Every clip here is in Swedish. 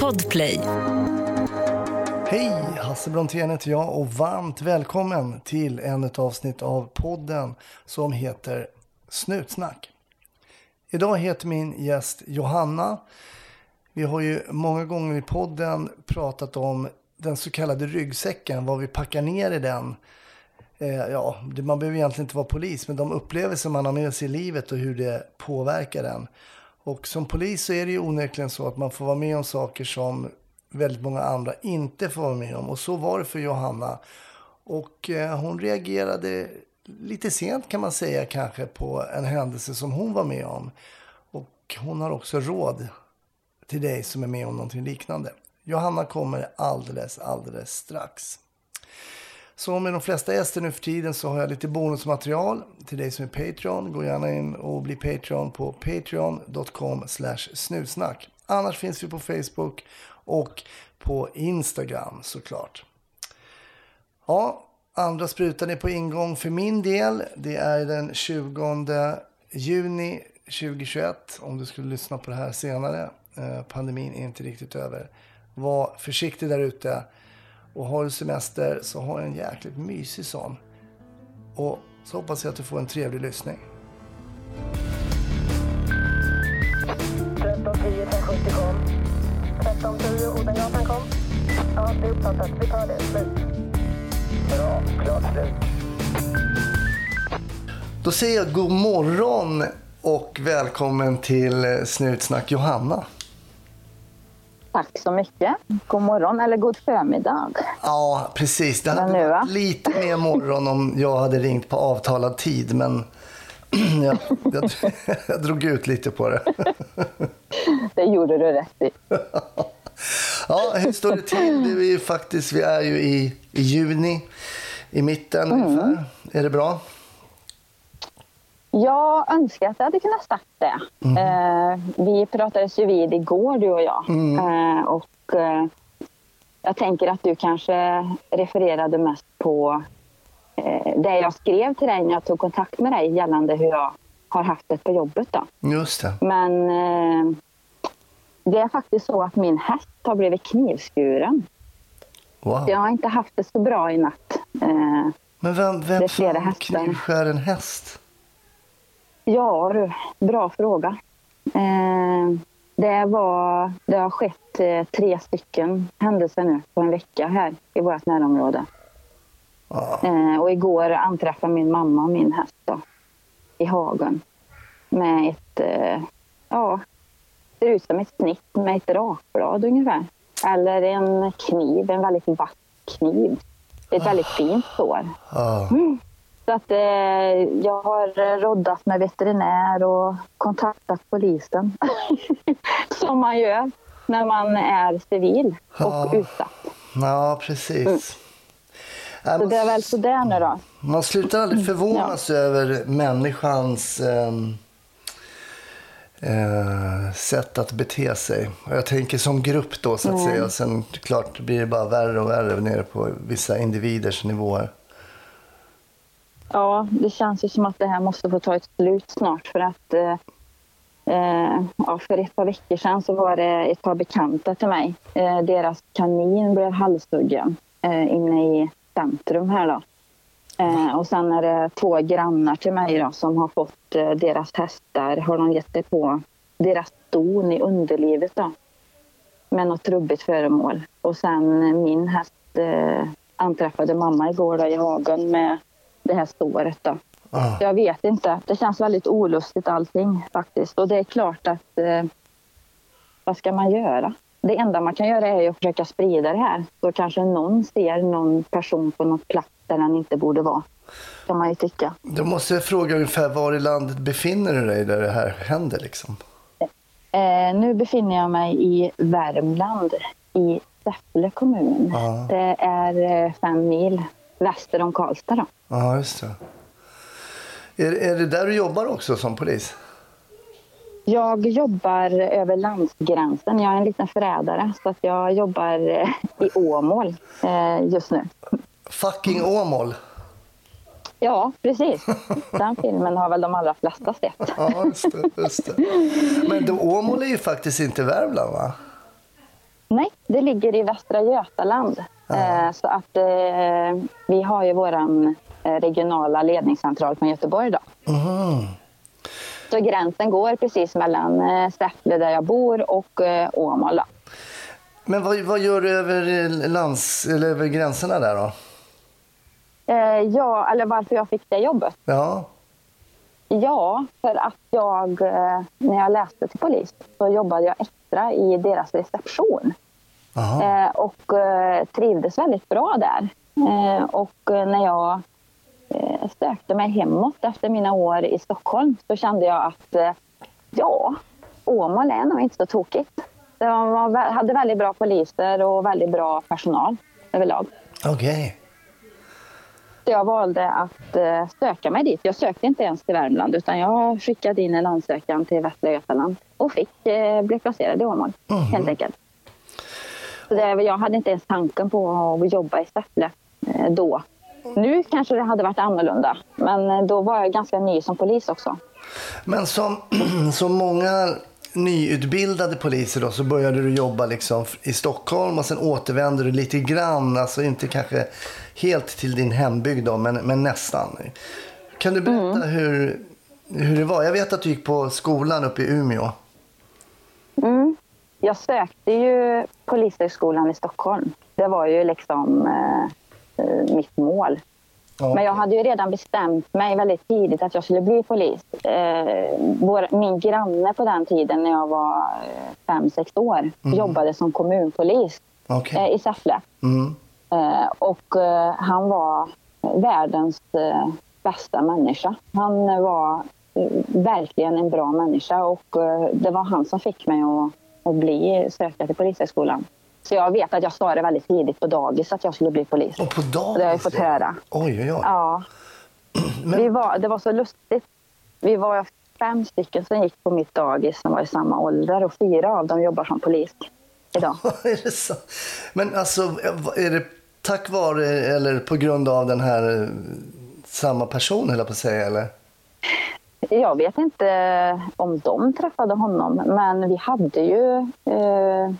Podplay. Hej, Hasse Brontén heter jag och varmt välkommen till ännu ett avsnitt av podden som heter Snutsnack. Idag heter min gäst Johanna. Vi har ju många gånger i podden pratat om den så kallade ryggsäcken, vad vi packar ner i den. Eh, ja, man behöver egentligen inte vara polis, men de upplevelser man har med sig i livet och hur det påverkar den. Och som polis så är det ju onekligen så att man får vara med om saker som väldigt många andra inte får vara med om. Och så var det för Johanna. Och eh, hon reagerade lite sent kan man säga kanske på en händelse som hon var med om. Och hon har också råd till dig som är med om någonting liknande. Johanna kommer alldeles, alldeles strax. Som med de flesta gäster nu för tiden så har jag lite bonusmaterial till dig som är Patreon. Gå gärna in och bli Patreon på patreon.com snusnack. Annars finns vi på Facebook och på Instagram såklart. Ja, andra sprutan är på ingång för min del. Det är den 20 juni 2021 om du skulle lyssna på det här senare. Eh, pandemin är inte riktigt över. Var försiktig där ute. Och har du semester så ha en jäkligt mysig sån. Och så hoppas jag att du får en trevlig lyssning. 1310 1070 kom. 1310 Odengatan kom. Ja, det är uppfattat. Vi tar det. Slut. Bra. Klart slut. Då säger jag god morgon och välkommen till eh, Snutsnack Johanna. Tack så mycket. God morgon eller god förmiddag. Ja, precis. Det hade nu, varit lite mer morgon om jag hade ringt på avtalad tid, men jag, jag, jag drog ut lite på det. Det gjorde du rätt i. Ja, hur står det till? Vi är, faktiskt, vi är ju i, i juni, i mitten Mm. ungefär. Är det bra? Jag önskar att jag hade kunnat sagt det. Eh, vi pratades ju vid igår, du och jag. Eh, och eh, jag tänker att du kanske refererade mest på eh, det jag skrev till dig när jag tog kontakt med dig gällande hur jag har haft det på jobbet. Då. Just det. Men eh, det är faktiskt så att min häst har blivit knivskuren. Wow. Jag har inte haft det så bra i natt. Eh, Men vem, vem hästar. knivskär en häst? Ja du, bra fråga. Eh, det, var, det har skett eh, tre stycken händelser nu på en vecka här i vårt närområde. Ja. Eh, och igår anträffade min mamma min häst då, i hagen med ett, eh, ja, ser ut som ett snitt med ett rakblad ungefär. Eller en kniv, en väldigt vass kniv. Det är ett väldigt fint sår. Ja. Så att eh, jag har roddat med veterinär och kontaktat polisen. Som man gör när man är civil och Ja. utsatt. ja, precis. Äh, Så man, det är väl sådär nu då. man slutar aldrig förvånas över människans ehm, eh, sätt att bete sig. Och jag tänker som grupp då så att säga. Sen klart blir det bara värre och värre nere på vissa individers nivåer. Ja, det känns ju som att det här måste få ta ett slut snart för att eh, eh, ja, för ett par veckor sedan så var det ett par bekanta till mig. Eh, deras kanin blev halshuggen eh, inne i centrum här då. Eh, och sen är det två grannar till mig då som har fått eh, deras hästar, har de gett sig på deras ston i underlivet då. Med något trubbigt föremål. Och sen min häst eh, anträffade mamma igår då i hagen med det här såret då. Ja. Jag vet inte. Det känns väldigt olustigt allting faktiskt. Och det är klart att eh, vad ska man göra? Det enda man kan göra är att försöka sprida det här. Så kanske någon ser någon person på något plats där den inte borde vara. Kan man ju tycka. Då måste jag fråga ungefär var i landet befinner du dig där det här händer liksom? Eh, nu befinner jag mig i Värmland, i Säffle kommun. Ja. Det är eh, fem mil väster om Karlstad. Då. Ja, just det. Är, är det där du jobbar också som polis? Jag jobbar över landsgränsen. Jag är en liten förrädare så att jag jobbar eh, i Åmål eh, just nu. Fucking Åmål. Ja, precis. Den filmen har väl de allra flesta sett. Ja, just det. Just det. Men Åmål är ju faktiskt inte Värmland, va? Nej, det ligger i Västra Götaland. Eh, så att eh, vi har ju våran eh, regionala ledningscentral från Göteborg då. Mhm. Så gränsen går precis mellan Säffle där jag bor och Åmål. Då. Men vad, vad gör du över, lands, eller över gränserna där då? Eh, ja, eller varför jag fick det jobbet? Ja, Ja, för att jag, eh, när jag läste till polis så jobbade jag extra i deras reception. Aha. Eh, och eh, trivdes väldigt bra där. Och när jag sökte mig hemåt efter mina år i Stockholm så kände jag att ja, Åmål är nog inte så tokigt. Var, hade väldigt bra poliser och väldigt bra personal överlag. okej. Så jag valde att eh, söka mig dit. Jag sökte inte ens till Värmland utan jag skickade in en ansökan till Västra Götaland och fick eh, bli placerad i Åmål helt enkelt. Så det, jag hade inte ens tanken på att jobba i Säffle eh, då. Nu kanske det hade varit annorlunda, men eh, då var jag ganska ny som polis också. Men som, som många nyutbildade poliser då, så började du jobba liksom i Stockholm och sen återvände du lite grann, alltså inte kanske helt till din hembygd då, men, men nästan. Kan du berätta hur, hur det var? Jag vet att du gick på skolan uppe i Umeå. Mm. Jag sökte ju Polishögskolan i Stockholm. Det var ju liksom eh, eh, mitt mål. Men jag hade ju redan bestämt mig väldigt tidigt att jag skulle bli polis. Eh, vår, min granne på den tiden när jag var eh, fem, sex år jobbade som kommunpolis Okej. eh, i Säffle. Mm. Eh, och eh, han var världens eh, bästa människa. Han var verkligen en bra människa och det var han som fick mig att, att bli söka till Polishögskolan. Så jag vet att jag sa det väldigt tidigt på dagis att jag skulle bli polis. Och på dagis? Det har jag fått höra. Oj, oj, oj. Ja. Men- Vi var, det var så lustigt. Vi var fem stycken som gick på mitt dagis som var i samma ålder och fyra av dem jobbar som polis idag. är det så? Men alltså, är det tack vare eller på grund av den här eh, samma person, höll jag på att säga, eller? Jag vet inte om de träffade honom, men vi hade ju eh,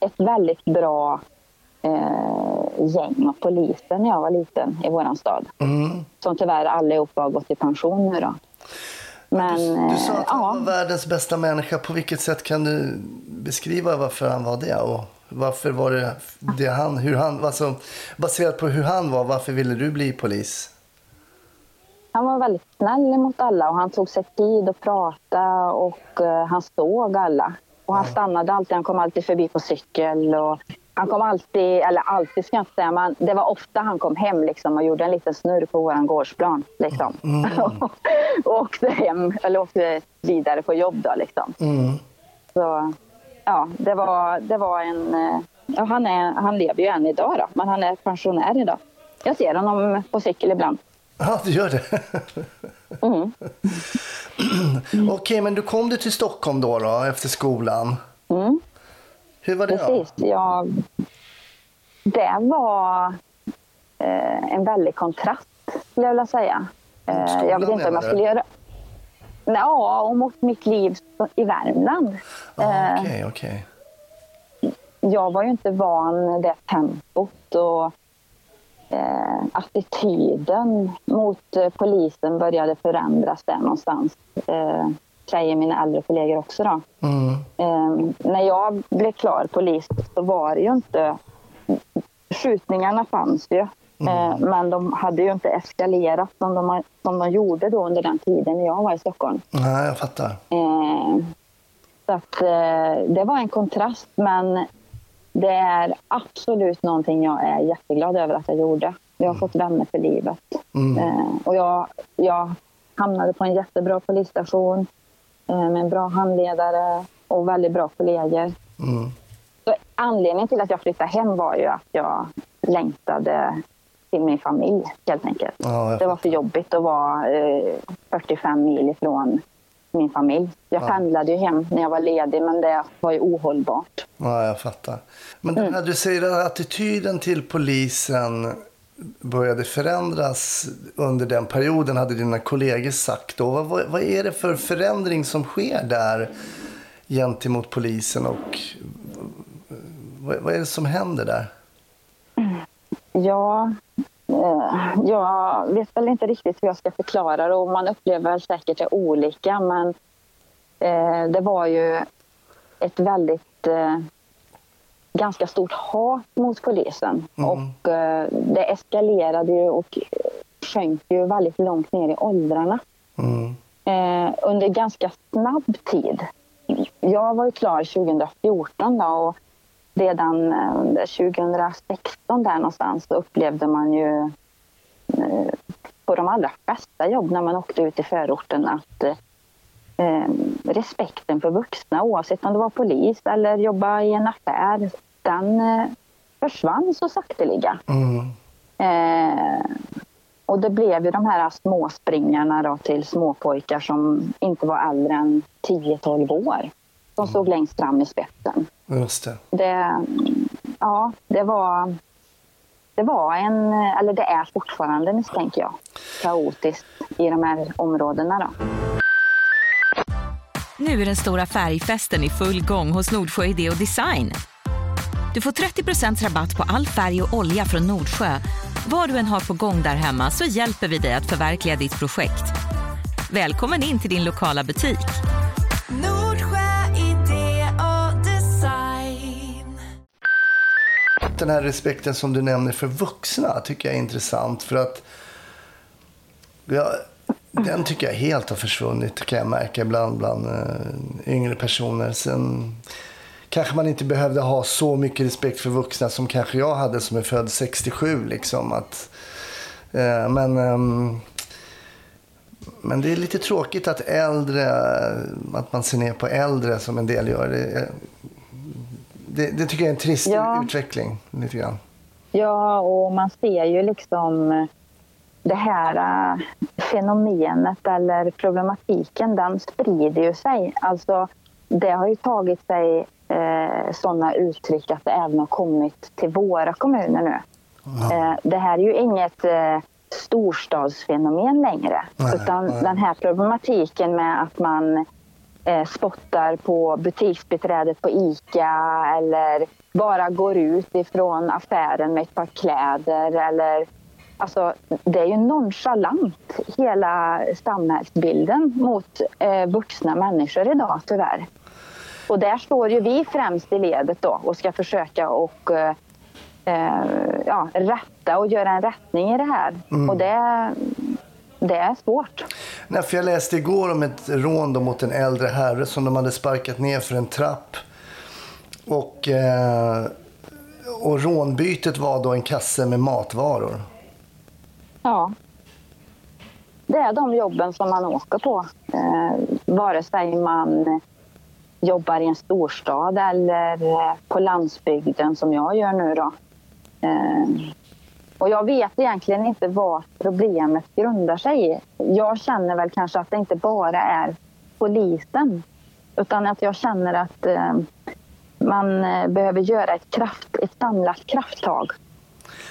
ett väldigt bra eh, gäng av poliser när jag var liten i våran stad. Mm. Som tyvärr allihopa har gått i pension nu då. Men Du sa eh, att han ja, var världens bästa människa. På vilket sätt kan du beskriva varför han var det? Och varför var det, det han, hur han, alltså baserat på hur han var, varför ville du bli polis? han var väldigt snäll mot alla och han tog sig tid att prata och eh, han såg alla. Och han stannade alltid, han kom alltid förbi på cykel och han kom alltid, eller alltid ska jag inte säga, men det var ofta han kom hem liksom och gjorde en liten snurr på våran gårdsplan liksom. och åkte hem, eller åkte vidare på jobb då liksom. Mm. Så ja, det var, det var en, eh, ja han, är, han lever ju än idag då, men han är pensionär idag. Jag ser honom på cykel ibland. Ja, du gör det. Mm. Okej, men du kom du till Stockholm då, då efter skolan. Mm. Hur var det då? Precis. Jag, det var eh, en väldig kontrast, skulle jag vilja säga. Eh, jag vet inte om jag skulle göra... Ja, och mot mitt liv i Värmland. Ah, Eh, Okej, okej. jag var ju inte van det tempot och eh, attityden mot eh, polisen började förändras där någonstans. Eh, säger mina äldre kollegor också då. Mm. Eh, när jag blev klar polis så var det ju inte... Skjutningarna fanns ju. Eh, men de hade ju inte eskalerat som de, som de gjorde då under den tiden när jag var i Stockholm. Nej, jag fattar. Eh, så att, eh, det var en kontrast, men det är absolut någonting jag är jätteglad över att jag gjorde. Jag har fått vänner för livet. Mm. Och jag, jag hamnade på en jättebra polisstation med en bra handledare och väldigt bra kollegor. Mm. Så anledningen till att jag flyttade hem var ju att jag längtade till min familj helt enkelt. Ja, det var för jobbigt att vara eh, 45 mil ifrån min familj. Jag Ja. pendlade ju hem när jag var ledig men det var ju ohållbart. Ja, jag fattar. Men den här, du säger att attityden till polisen började förändras under den perioden hade dina kollegor sagt. Då. Vad, vad, vad är det för förändring som sker där gentemot polisen och vad, vad är det som händer där? Ja, eh, jag vet väl inte riktigt hur jag ska förklara det och man upplever säkert det olika men eh, det var ju ett väldigt eh, ganska stort hat mot polisen Mm. och det eskalerade ju och sjönk ju väldigt långt ner i åldrarna Mm. under ganska snabb tid. Jag var ju klar 2014 då och redan eh, under 2016 där någonstans så upplevde man ju eh, på de allra flesta jobb när man åkte ut i förorten att eh, respekten för vuxna oavsett om det var polis eller jobba i en affär den eh, försvann så sakteliga. Mm. Eh, och det blev ju de här småspringarna då till småpojkar som inte var äldre än 10-12 år. Som stod längst fram i spetsen. Just det. Det, ja, det var, det var en, eller det är fortfarande misstänker jag, kaotiskt i de här områdena då. Nu är den stora färgfesten i full gång hos Nordsjö Idé och Design. Du får 30% rabatt på all färg och olja från Nordsjö. Vad du än har på gång där hemma så hjälper vi dig att förverkliga ditt projekt. Välkommen in till din lokala butik. Den här respekten som du nämner för vuxna tycker jag är intressant. För att ja, den tycker jag helt har försvunnit kan jag märka ibland bland eh, yngre personer. Sen kanske man inte behövde ha så mycket respekt för vuxna som kanske jag hade som är född 67. Liksom, att, eh, men, ehm, men det är lite tråkigt att äldre, att man ser ner på äldre som en del gör. Det, det, det tycker jag är en trist Ja. utveckling. Lite grann. Ja, och man ser ju liksom det här äh, fenomenet eller problematiken, den sprider ju sig. Alltså, det har ju tagit sig eh, sådana uttryck att det även har kommit till våra kommuner nu. Eh, det här är ju inget eh, storstadsfenomen längre. Nej, utan nej. den här problematiken med att man eh, spottar på butiksbiträdet på ICA eller bara går ut ifrån affären med ett par kläder. Eller, alltså, det är ju nonchalant, hela samhällsbilden mot eh, vuxna människor idag, tyvärr. Och där står ju vi främst i ledet då och ska försöka och eh, eh, ja, rätta och göra en rättning i det här. Och det, det är svårt. Nej, för jag läste igår om ett rån då mot en äldre herre som de hade sparkat ner för en trapp. Och, eh, och rånbytet var då en kasse med matvaror. Ja. Det är de jobben som man åker på. Eh, vare sig man jobbar i en storstad eller eh, på landsbygden som jag gör nu. Då. Eh, och jag vet egentligen inte vad problemet grundar sig i. Jag känner väl kanske att det inte bara är polisen utan att jag känner att eh, man eh, behöver göra ett, kraft, ett samlat krafttag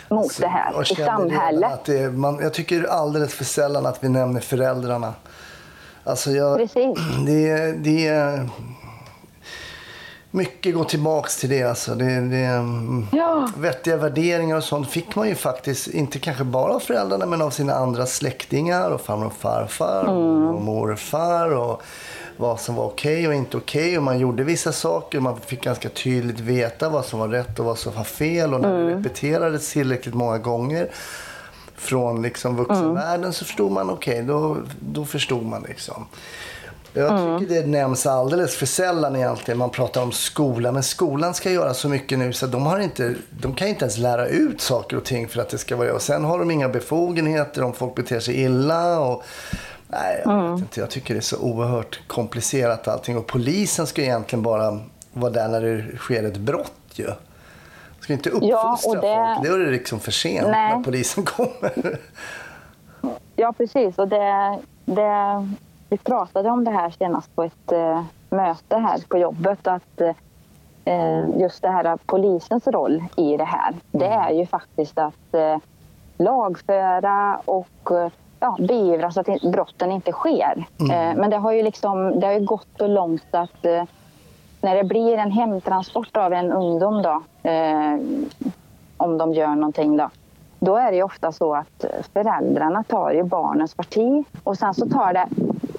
mot det här i samhället. Det, man, jag tycker alldeles för sällan att vi nämner föräldrarna. Alltså jag, Precis. det, det är... Mycket går tillbaks till det. Alltså. Det, det, mm, Ja. Vettiga värderingar och sånt fick man ju faktiskt, inte kanske bara av föräldrarna, men av sina andra släktingar och farmor och farfar och morfar. Och vad som var okej och inte okej. Och man gjorde vissa saker. Man fick ganska tydligt veta vad som var rätt och vad som var fel. Och när det repeterades tillräckligt många gånger från liksom vuxenvärlden så förstod man okej, då, då förstod man liksom. Jag tycker det nämns alldeles för sällan egentligen. Man pratar om skolan, men skolan ska göra så mycket nu så de, har inte, de kan inte ens lära ut saker och ting för att det ska vara Och sen har de inga befogenheter om folk beter sig illa. Och, nej, jag, vet inte, jag tycker det är så oerhört komplicerat allting. Och polisen ska egentligen bara vara där när det sker ett brott ju. Ska inte uppfostra Ja, och det- folk. Då är det liksom för sent Nej. när polisen kommer. Ja, precis. Och det, det, vi pratade om det här senast på ett eh, möte här på jobbet. Att eh, just det här polisens roll i det här. Det är ju faktiskt att eh, lagföra och eh, ja, beivra så att brotten inte sker. Eh, Men det har ju liksom, det har ju gått så långt att eh, när det blir en hemtransport av en ungdom då, eh, om de gör någonting då, då är det ofta så att föräldrarna tar ju barnens parti och sen så tar det...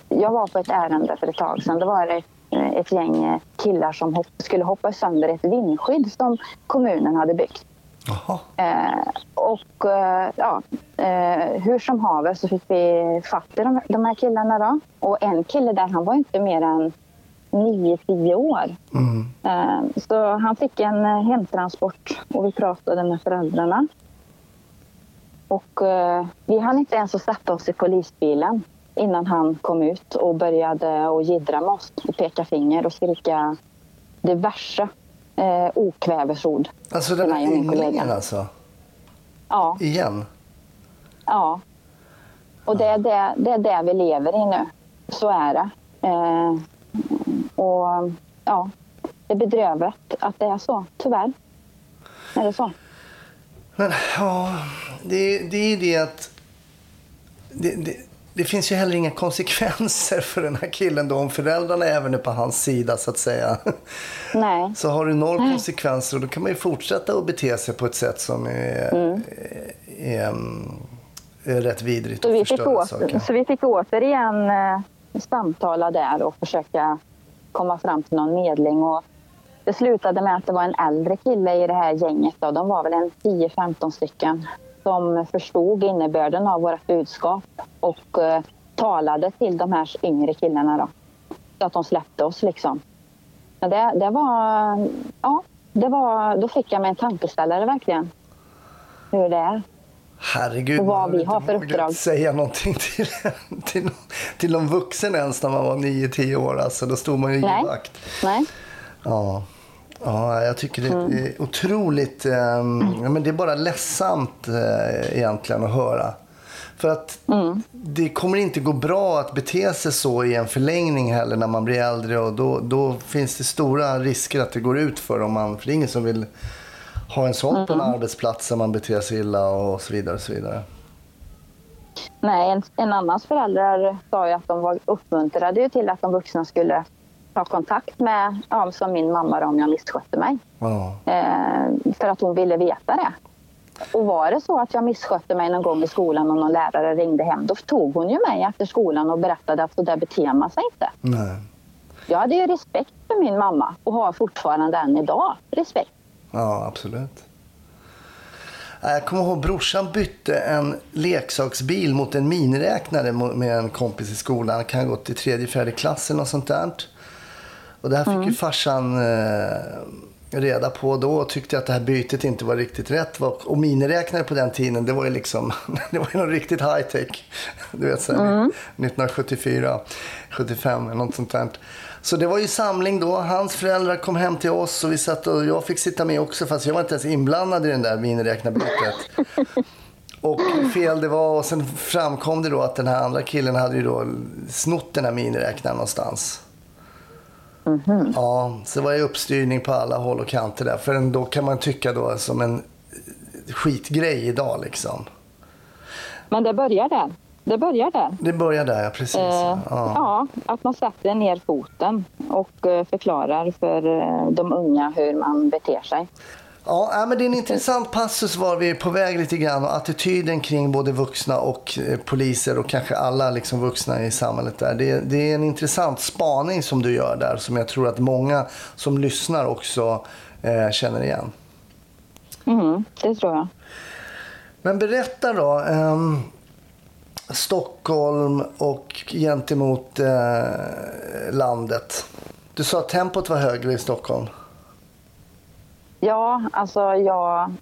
Jag var på ett ärende för ett tag sedan. Då var det eh, ett gäng killar som hopp, skulle hoppa sönder ett vindskydd som kommunen hade byggt. Eh, och eh, ja, eh, hur som haver så fick vi fatt i de, de här killarna då. Och en kille där, han var inte mer än 9-10 år. Mm. Eh, så han fick en eh, hemtransport och vi pratade med föräldrarna. Och eh, vi hann inte ens att sätta oss i polisbilen innan han kom ut och började att jiddra med oss och peka finger och skrika diverse eh, okvävesord. Alltså den här och ynglingen alltså. Ja, Igen. ja. Och det är det, det är det vi lever i nu. Så är det. Eh, och ja, det är bedrövligt att det är så, tyvärr. Är det så? Men ja, det, det är ju det att det, det, det finns ju heller inga konsekvenser för den här killen då om föräldrarna även är på hans sida så att säga. Nej. Så har du noll konsekvenser och då kan man ju fortsätta att bete sig på ett sätt som är, Mm. är, mm, är rätt vidrigt Så och vi, fick åter, så vi fick återigen eh, samtala där och försöka komma fram till någon medling. Och det slutade med att det var en äldre kille i det här gänget. Då. De var väl en 10-15 stycken som förstod innebörden av vårt budskap och eh, talade till de här yngre killarna. Då. Så att de släppte oss liksom. Men det, det var... Ja, det var, då fick jag mig en tankeställare verkligen. Hur det är. Herregud, Och vad vi har för uppdrag. säga någonting till, till, till någon vuxen ens när man var 9-10 år. Alltså, då stod man ju i Nej. vakt. Nej? Ja. Ja, jag tycker det Mm. är otroligt... ja, men det är bara ledsamt eh, egentligen att höra. För att Mm. det kommer inte gå bra att bete sig så i en förlängning heller när man blir äldre. Och då, då finns det stora risker att det går ut för om man... För det är ingen som vill ha en sån på en Mm. arbetsplats där man beter sig illa och så vidare. Och så vidare. Nej, en, en annans föräldrar sa ju att de var uppmuntrade ju till att de vuxna skulle ta kontakt med, som min mamma om jag misskötte mig. Ja. Eh, för att hon ville veta det. Och var det så att jag misskötte mig någon gång i skolan och någon lärare ringde hem, då tog hon ju mig efter skolan och berättade att så där beter man sig inte. Nej. Jag hade ju respekt för min mamma och har fortfarande än idag respekt. Ja, absolut. Jag kommer ihåg brorsan bytte en leksaksbil mot en miniräknare med en kompis i skolan. Han kan ha gått i tredje, fjärde klass eller något sånt där. Och det här fick ju farsan eh, reda på då och tyckte att det här bytet inte var riktigt rätt. Och miniräknare på den tiden, det var ju liksom, det var ju något riktigt high tech. Du vet, så här, 1974, 75 eller något sånt där. Så det var ju samling då. Hans föräldrar kom hem till oss och vi satt och jag fick sitta med också fast jag var inte ens inblandad i den där miniräknarbytet. Och fel det var och sen framkom det då att den här andra killen hade ju då snott den här miniräknaren någonstans. Ja, så det var ju uppstyrning på alla håll och kanter där. För då kan man tycka då som en skitgrej idag liksom. Men det börjar där. Det börjar där. Det börjar där, ja, precis. Eh, ja. ja, att man sätter ner foten och eh, förklarar för eh, de unga hur man beter sig. Ja, nej, men det är en intressant passus var vi är på väg lite grann och attityden kring både vuxna och eh, poliser och kanske alla liksom vuxna i samhället där. Det, det är en intressant spaning som du gör där som jag tror att många som lyssnar också eh, känner igen. Mhm, det tror jag. Men berätta då. ehm, Stockholm och gentemot eh, landet. Du sa att tempot var högre i Stockholm. Ja, alltså jag,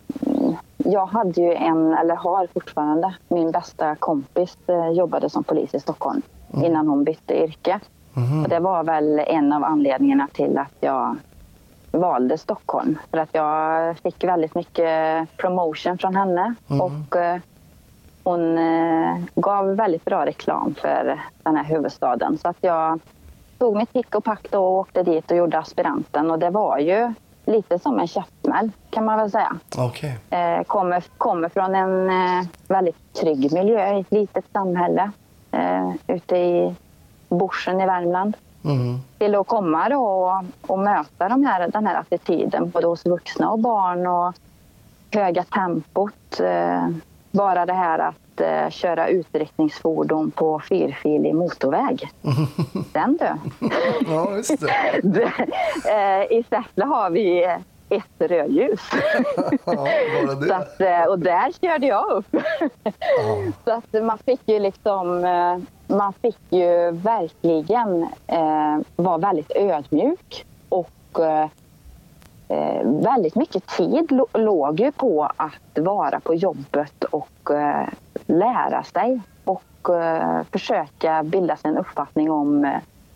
jag hade ju en, eller har fortfarande, min bästa kompis eh, jobbade som polis i Stockholm innan hon bytte yrke. Och det var väl en av anledningarna till att jag valde Stockholm. För att jag fick väldigt mycket promotion från henne. Och eh, hon eh, gav väldigt bra reklam för den här huvudstaden. Så att jag tog mitt pick och pack och åkte dit och gjorde aspiranten. Och det var ju lite som en käftsmäll kan man väl säga. Okej. Eh, kommer, kommer från en eh, väldigt trygg miljö i ett litet samhälle eh, ute i Borsen i Värmland. Mm. Till att komma då och, och möta de här, den här attityden både hos vuxna och barn och höga tempot. Eh, bara det här att eh, köra utryckningsfordon på fyrfilig motorväg. Den du! Ja, just det. eh, I Säffle har vi ett rödljus. Ja, att, eh, och där körde jag upp. Så att man fick ju liksom, eh, man fick ju verkligen eh, vara väldigt ödmjuk och eh, eh, väldigt mycket tid lo- låg ju på att vara på jobbet och eh, lära sig och eh, försöka bilda sig en uppfattning om eh,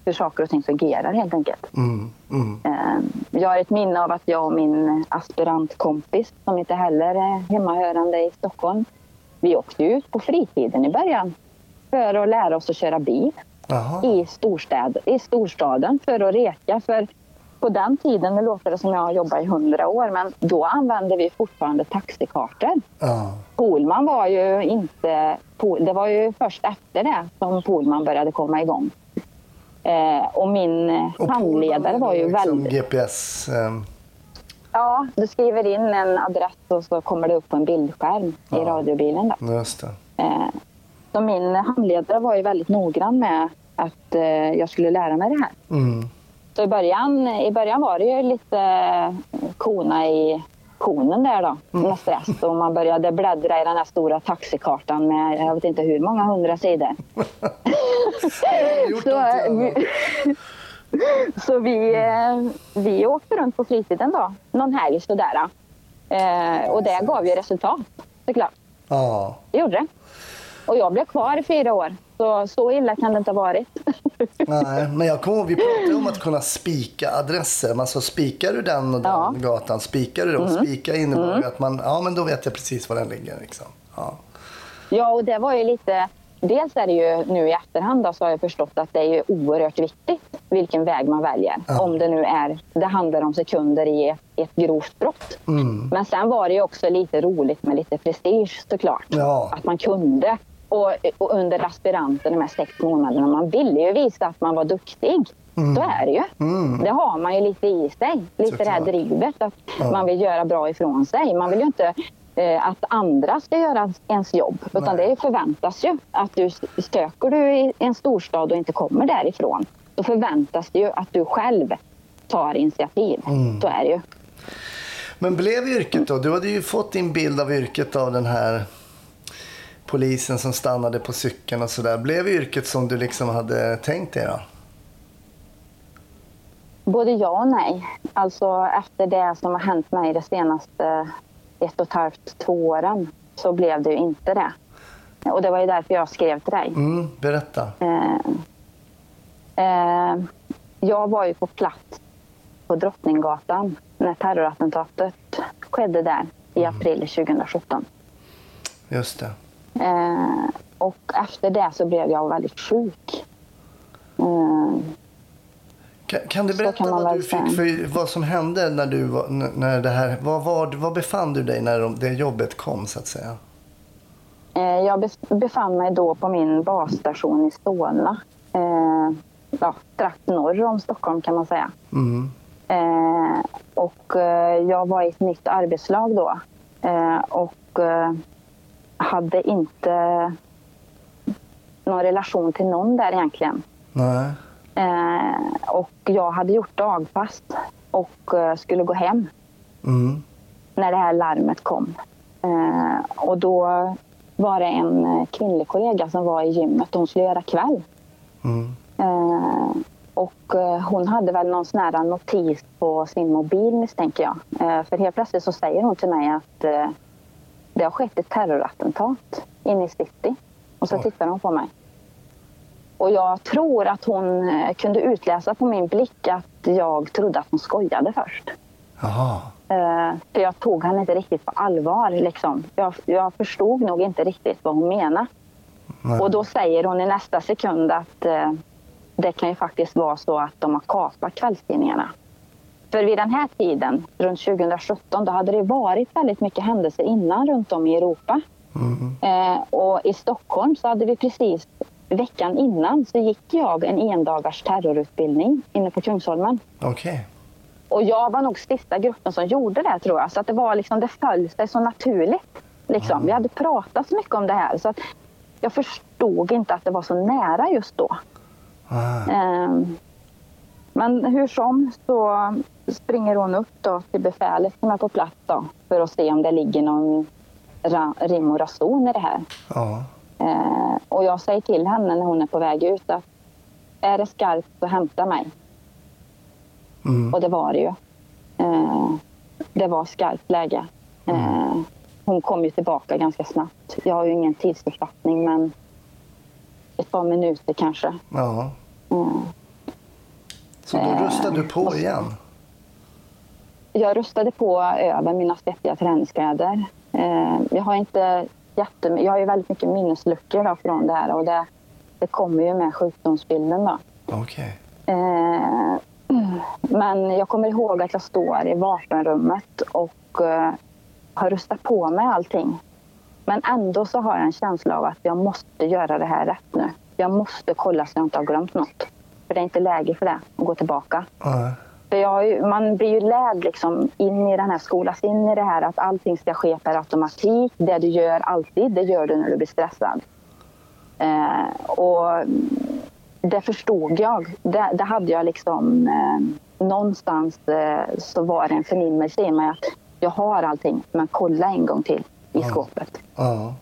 hur saker och ting fungerar helt enkelt. Mm. Mm. Eh, Jag har ett minne av att jag och min aspirantkompis, som inte heller är hemmahörande i Stockholm, vi åkte ut på fritiden i början för att lära oss att köra bil i, storstäd, i storstaden för att reka. För på den tiden, nu låter det som jag har jobbat i hundra år, men då använde vi fortfarande taxikartor. Ja. Polman var ju inte... Det var ju först efter det som Polman började komma igång. Eh, och min eh, Och handledare var ju liksom väldigt... GPS. ehm, Ja, du skriver in en adress och så kommer det upp på en bildskärm i Ja. radiobilen. Då. Just det. Eh, så min handledare var ju väldigt noggrann med att eh, jag skulle lära mig det här. Mm. Så i början, i början var det ju lite eh, kona i konen där då, med stress. Och man började bläddra i den här stora taxikartan med jag vet inte hur många hundra sidor. Så, vi, så vi, eh, vi åkte runt på fritiden då, någon helg sådär. Eh, och det gav ju resultat såklart. Ja. Det gjorde det. Och jag blev kvar i fyra år. Så, så illa kan det inte ha varit. Nej, men jag kommer ihåg, vi pratade om att kunna spika adresser. Man sa spikar du den och den Ja. Mm. gatan, spikar du dem? Spika innebar ju att man, ja men då vet jag precis var den ligger. Liksom. Ja. Ja, och det var ju lite... Dels är det ju nu i efterhand då, så har jag förstått att det är ju oerhört viktigt vilken väg man väljer. Ja. Om det nu är, det handlar om sekunder i ett, ett grovt brott. Mm. Men sen var det ju också lite roligt med lite prestige såklart. Ja. Att man kunde. Och, och under aspiranten de här sex månaderna, man ville ju visa att man var duktig. Så är det ju. Det har man ju lite i sig. Lite det här Såklart. drivet att Ja. man vill göra bra ifrån sig. Man vill ju inte eh, att andra ska göra ens jobb. Utan Nej. det förväntas ju att du söker du i en storstad och inte kommer därifrån. Då förväntas det ju att du själv tar initiativ. Så är det ju. Men blev yrket då? Du hade ju fått din bild av yrket av den här polisen som stannade på cykeln och sådär. Blev yrket som du liksom hade tänkt dig då? Både ja och nej. Alltså efter det som har hänt mig de senaste ett och ett halvt, två åren så blev det ju inte det. Och det var ju därför jag skrev till dig. Mm, berätta. Eh, eh, jag var ju på plats på Drottninggatan när terrorattentatet skedde där i april 2017. Just det. Eh, och efter det så blev jag väldigt sjuk. Eh, Kan, kan du berätta kan vad, du fick för, vad som hände när du när det här, var, var, var befann du dig när de- det jobbet kom så att säga? Eh, Jag bef- befann mig då på min basstation i Solna. Eh, ja, strax norr om Stockholm kan man säga. Mm. Eh, och eh, jag var i ett nytt arbetslag då. Eh, och eh, hade inte någon relation till någon där egentligen. Nej. Eh, och jag hade gjort dagpass och eh, skulle gå hem Mm. när det här larmet kom. Eh, och då var det en eh, kvinnlig kollega som var i gymmet hon skulle göra kväll. Mm. Eh, och eh, hon hade väl någon sån här notis på sin mobil misstänker jag. För helt plötsligt så säger hon till mig att det har skett ett terrorattentat inne i city. Och så Oj. tittar hon på mig. Och jag tror att hon eh, kunde utläsa på min blick att jag trodde att hon skojade först. Jaha. Eh, för jag tog henne inte riktigt på allvar. Liksom. Jag, jag förstod nog inte riktigt vad hon menade. Nej. Och då säger hon i nästa sekund att eh, det kan ju faktiskt vara så att de har kapat kvällstidningarna. För vid den här tiden, runt 2017, då hade det varit väldigt mycket händelser innan runt om i Europa. Eh, och i Stockholm så hade vi precis veckan innan så gick jag en endagars terrorutbildning inne på Kungsholmen. Okej. Och jag var nog sista gruppen som gjorde det tror jag. Så att det var liksom, det föll sig så naturligt. Liksom. Vi hade pratat så mycket om det här så att jag förstod inte att det var så nära just då. Ah. Ehm, Men hur som så springer hon upp då till befälet som är på plats då, för att se om det ligger någon rim och rason i det här. Ja. Eh, och jag säger till henne när hon är på väg ut att är det skarpt så hämta mig. Mm. Och det var det ju. Eh, det var skarpt läge. Eh, hon kom ju tillbaka ganska snabbt. Jag har ju ingen tidsförfattning men ett par minuter kanske. Ja. Mm. Så då rustade du på igen? Jag rustade på över mina svettiga träningskläder. Eh, jag har inte jätte, jag har ju väldigt mycket minnesluckor då från det här och det, det kommer ju med sjukdomsbilden då. Okej. Eh, men jag kommer ihåg att jag står i vapenrummet och eh, har rustat på mig allting. Men ändå så har jag en känsla av att jag måste göra det här rätt nu. Jag måste kolla så jag inte har glömt något. För det är inte läge för det, att gå tillbaka. Ja. För ju- man blir ju lärd liksom in i den här, skolas in i det här att allting ska ske per automatik. Det du gör alltid, det gör du när du blir stressad. Eh, och det förstod jag. Det, det hade jag liksom... Eh, någonstans eh, så var det en förnimmelse i mig att jag har allting, men kolla en gång till i skåpet. Ja.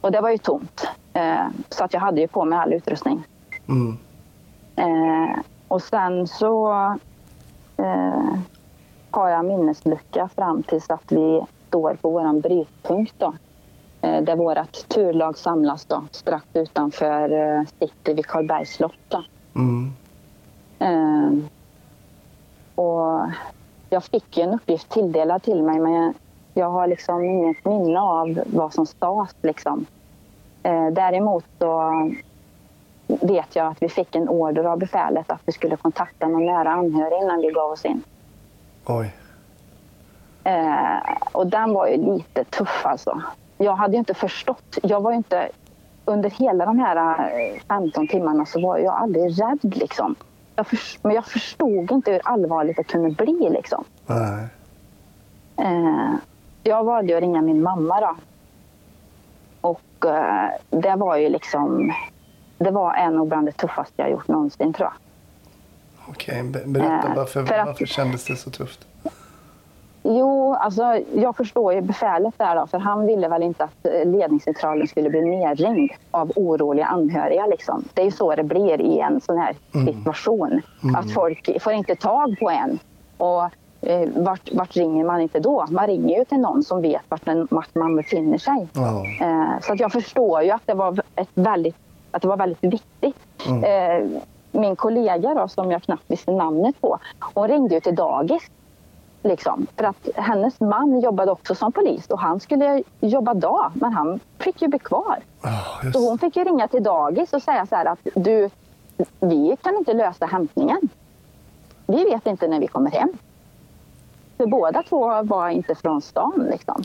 Och det var ju tomt. Eh, så att jag hade ju på mig all utrustning. Mm. Eh, och sen så eh, har jag minneslucka fram tills att vi står på våran brytpunkt då. Eh, där vårt turlag samlas då, strax utanför eh, city vid Karlbergs slott. Mm. Eh, och jag fick ju en uppgift tilldelad till mig men jag, jag har liksom inget minne av vad som sades. Liksom. Eh, däremot så vet jag att vi fick en order av befälet att vi skulle kontakta någon nära anhörig innan vi gav oss in. Oj. Eh, och den var ju lite tuff alltså. Jag hade ju inte förstått. Jag var inte... Under hela de här eh, 15 timmarna så var jag aldrig rädd liksom. Jag förs- men jag förstod inte hur allvarligt det kunde bli liksom. Nej. Eh, jag valde att ringa min mamma då. Och eh, det var ju liksom... Det var en av bland det tuffaste jag gjort någonsin tror jag. Okej, be- berätta Eh, varför, för att- varför kändes det så tufft? Jo, alltså jag förstår ju befälet där då, för han ville väl inte att eh, ledningscentralen skulle bli nerringd av oroliga anhöriga. Liksom. Det är ju så det blir i en sån här situation. Att folk får inte tag på en. Och eh, vart, vart ringer man inte då? Man ringer ju till någon som vet vart, den, vart man befinner sig. Ja. Eh, så att jag förstår ju att det var, ett väldigt, att det var väldigt viktigt. Eh, min kollega då, som jag knappt visste namnet på, hon ringde ju till dagis. Liksom, för att hennes man jobbade också som polis och han skulle jobba dag, men han fick ju bli kvar. Just Så hon fick ju ringa till dagis och säga så här att du, vi kan inte lösa hämtningen. Vi vet inte när vi kommer hem. För båda två var inte från stan liksom.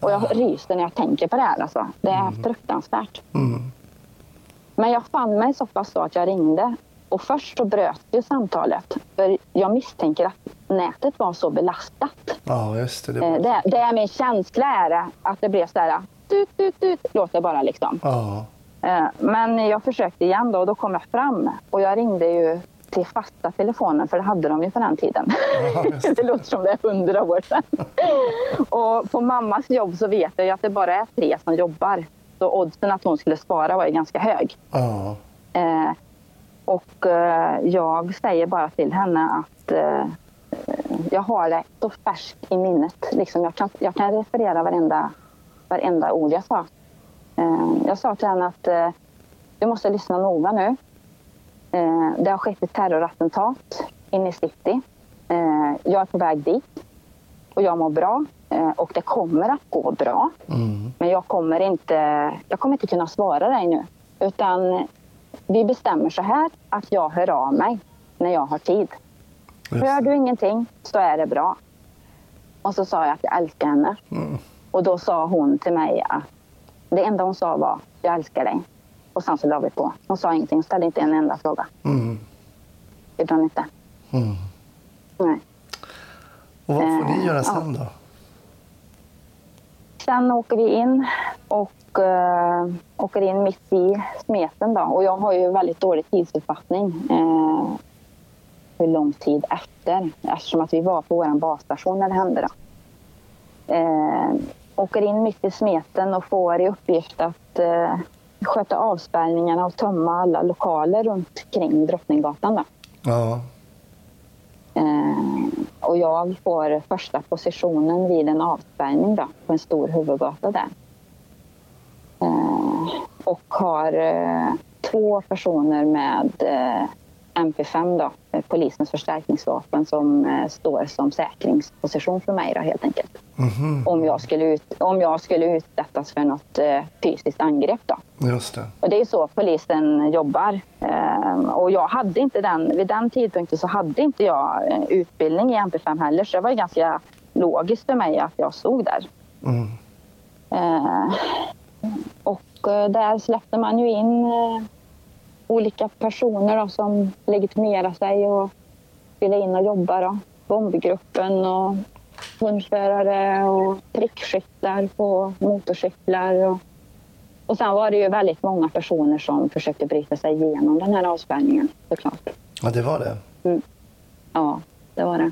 Och jag ryser när jag tänker på det här alltså. Det är fruktansvärt. Mm. Men jag fann mig så pass så att jag ringde. Och först så bröt ju samtalet. För jag misstänker att nätet var så belastat. Ja, just det. det Eh, var... Det, det är min känsla är det, att det blev så här. Tut, tut, tut, låter bara liksom. Ja. Eh, Men jag försökte igen då och då kom jag fram. Och jag ringde ju till fasta telefonen för det hade de ju på den tiden. Ja, just det låter som det är hundra år sedan. och på mammas jobb så vet jag ju att det bara är tre som jobbar. Så oddsen att hon skulle spara var ju ganska hög. Ja. Eh, och eh, jag säger bara till henne att eh, jag har det så färskt i minnet. Liksom jag, kan, jag kan referera varenda, varenda ord jag sa. Eh, jag sa till henne att eh, du måste lyssna noga nu. Eh, det har skett ett terrorattentat inne i city. Jag är på väg dit och jag mår bra och det kommer att gå bra. Mm. Men jag kommer inte, jag kommer inte kunna svara dig nu. Utan vi bestämmer så här att jag hör av mig när jag har tid. Just Hör du ingenting så är det bra. Och så sa jag att jag älskar henne. Mm. Och då sa hon till mig att det enda hon sa var jag älskar dig. Och sen så la vi på. Hon sa ingenting, ställde inte en enda fråga. Mm. Gjorde hon inte. Mm. Nej. Och vad får ni Eh, göra sen då? Sen åker vi in och eh, åker in mitt i smeten. Då. Och jag har ju väldigt dålig tidsuppfattning. Eh, hur lång tid efter. Eftersom att vi var på vår basstation när det hände. Då. Eh, åker in mitt i smeten och får i uppgift att eh, sköta avspärrningarna och tömma alla lokaler runt kring Drottninggatan. Då. Ja. Eh, och jag får första positionen vid en avspärrning då, på en stor huvudgata där. Eh, och har eh, två personer med eh, MP5, då, polisens förstärkningsvapen, som eh, står som säkringsposition för mig då, helt enkelt. Mhm. Om jag skulle, ut, om jag skulle utsättas för något eh, fysiskt angrepp. Då. Just det. Och det är så polisen jobbar. Och jag hade inte den, vid den tidpunkten så hade inte jag eh, utbildning i MP5 heller. Så det var ganska logiskt för mig att jag stod där. Mm. Och eh, där släppte man ju in eh, olika personer då, som legitimerar sig och ville in och jobba. Då. Bombgruppen och hundförare och prickskyttar på motorcyklar. Och, och sen var det ju väldigt många personer som försökte bryta sig igenom den här avspärrningen såklart. Ja, det var det. Ja, det var det.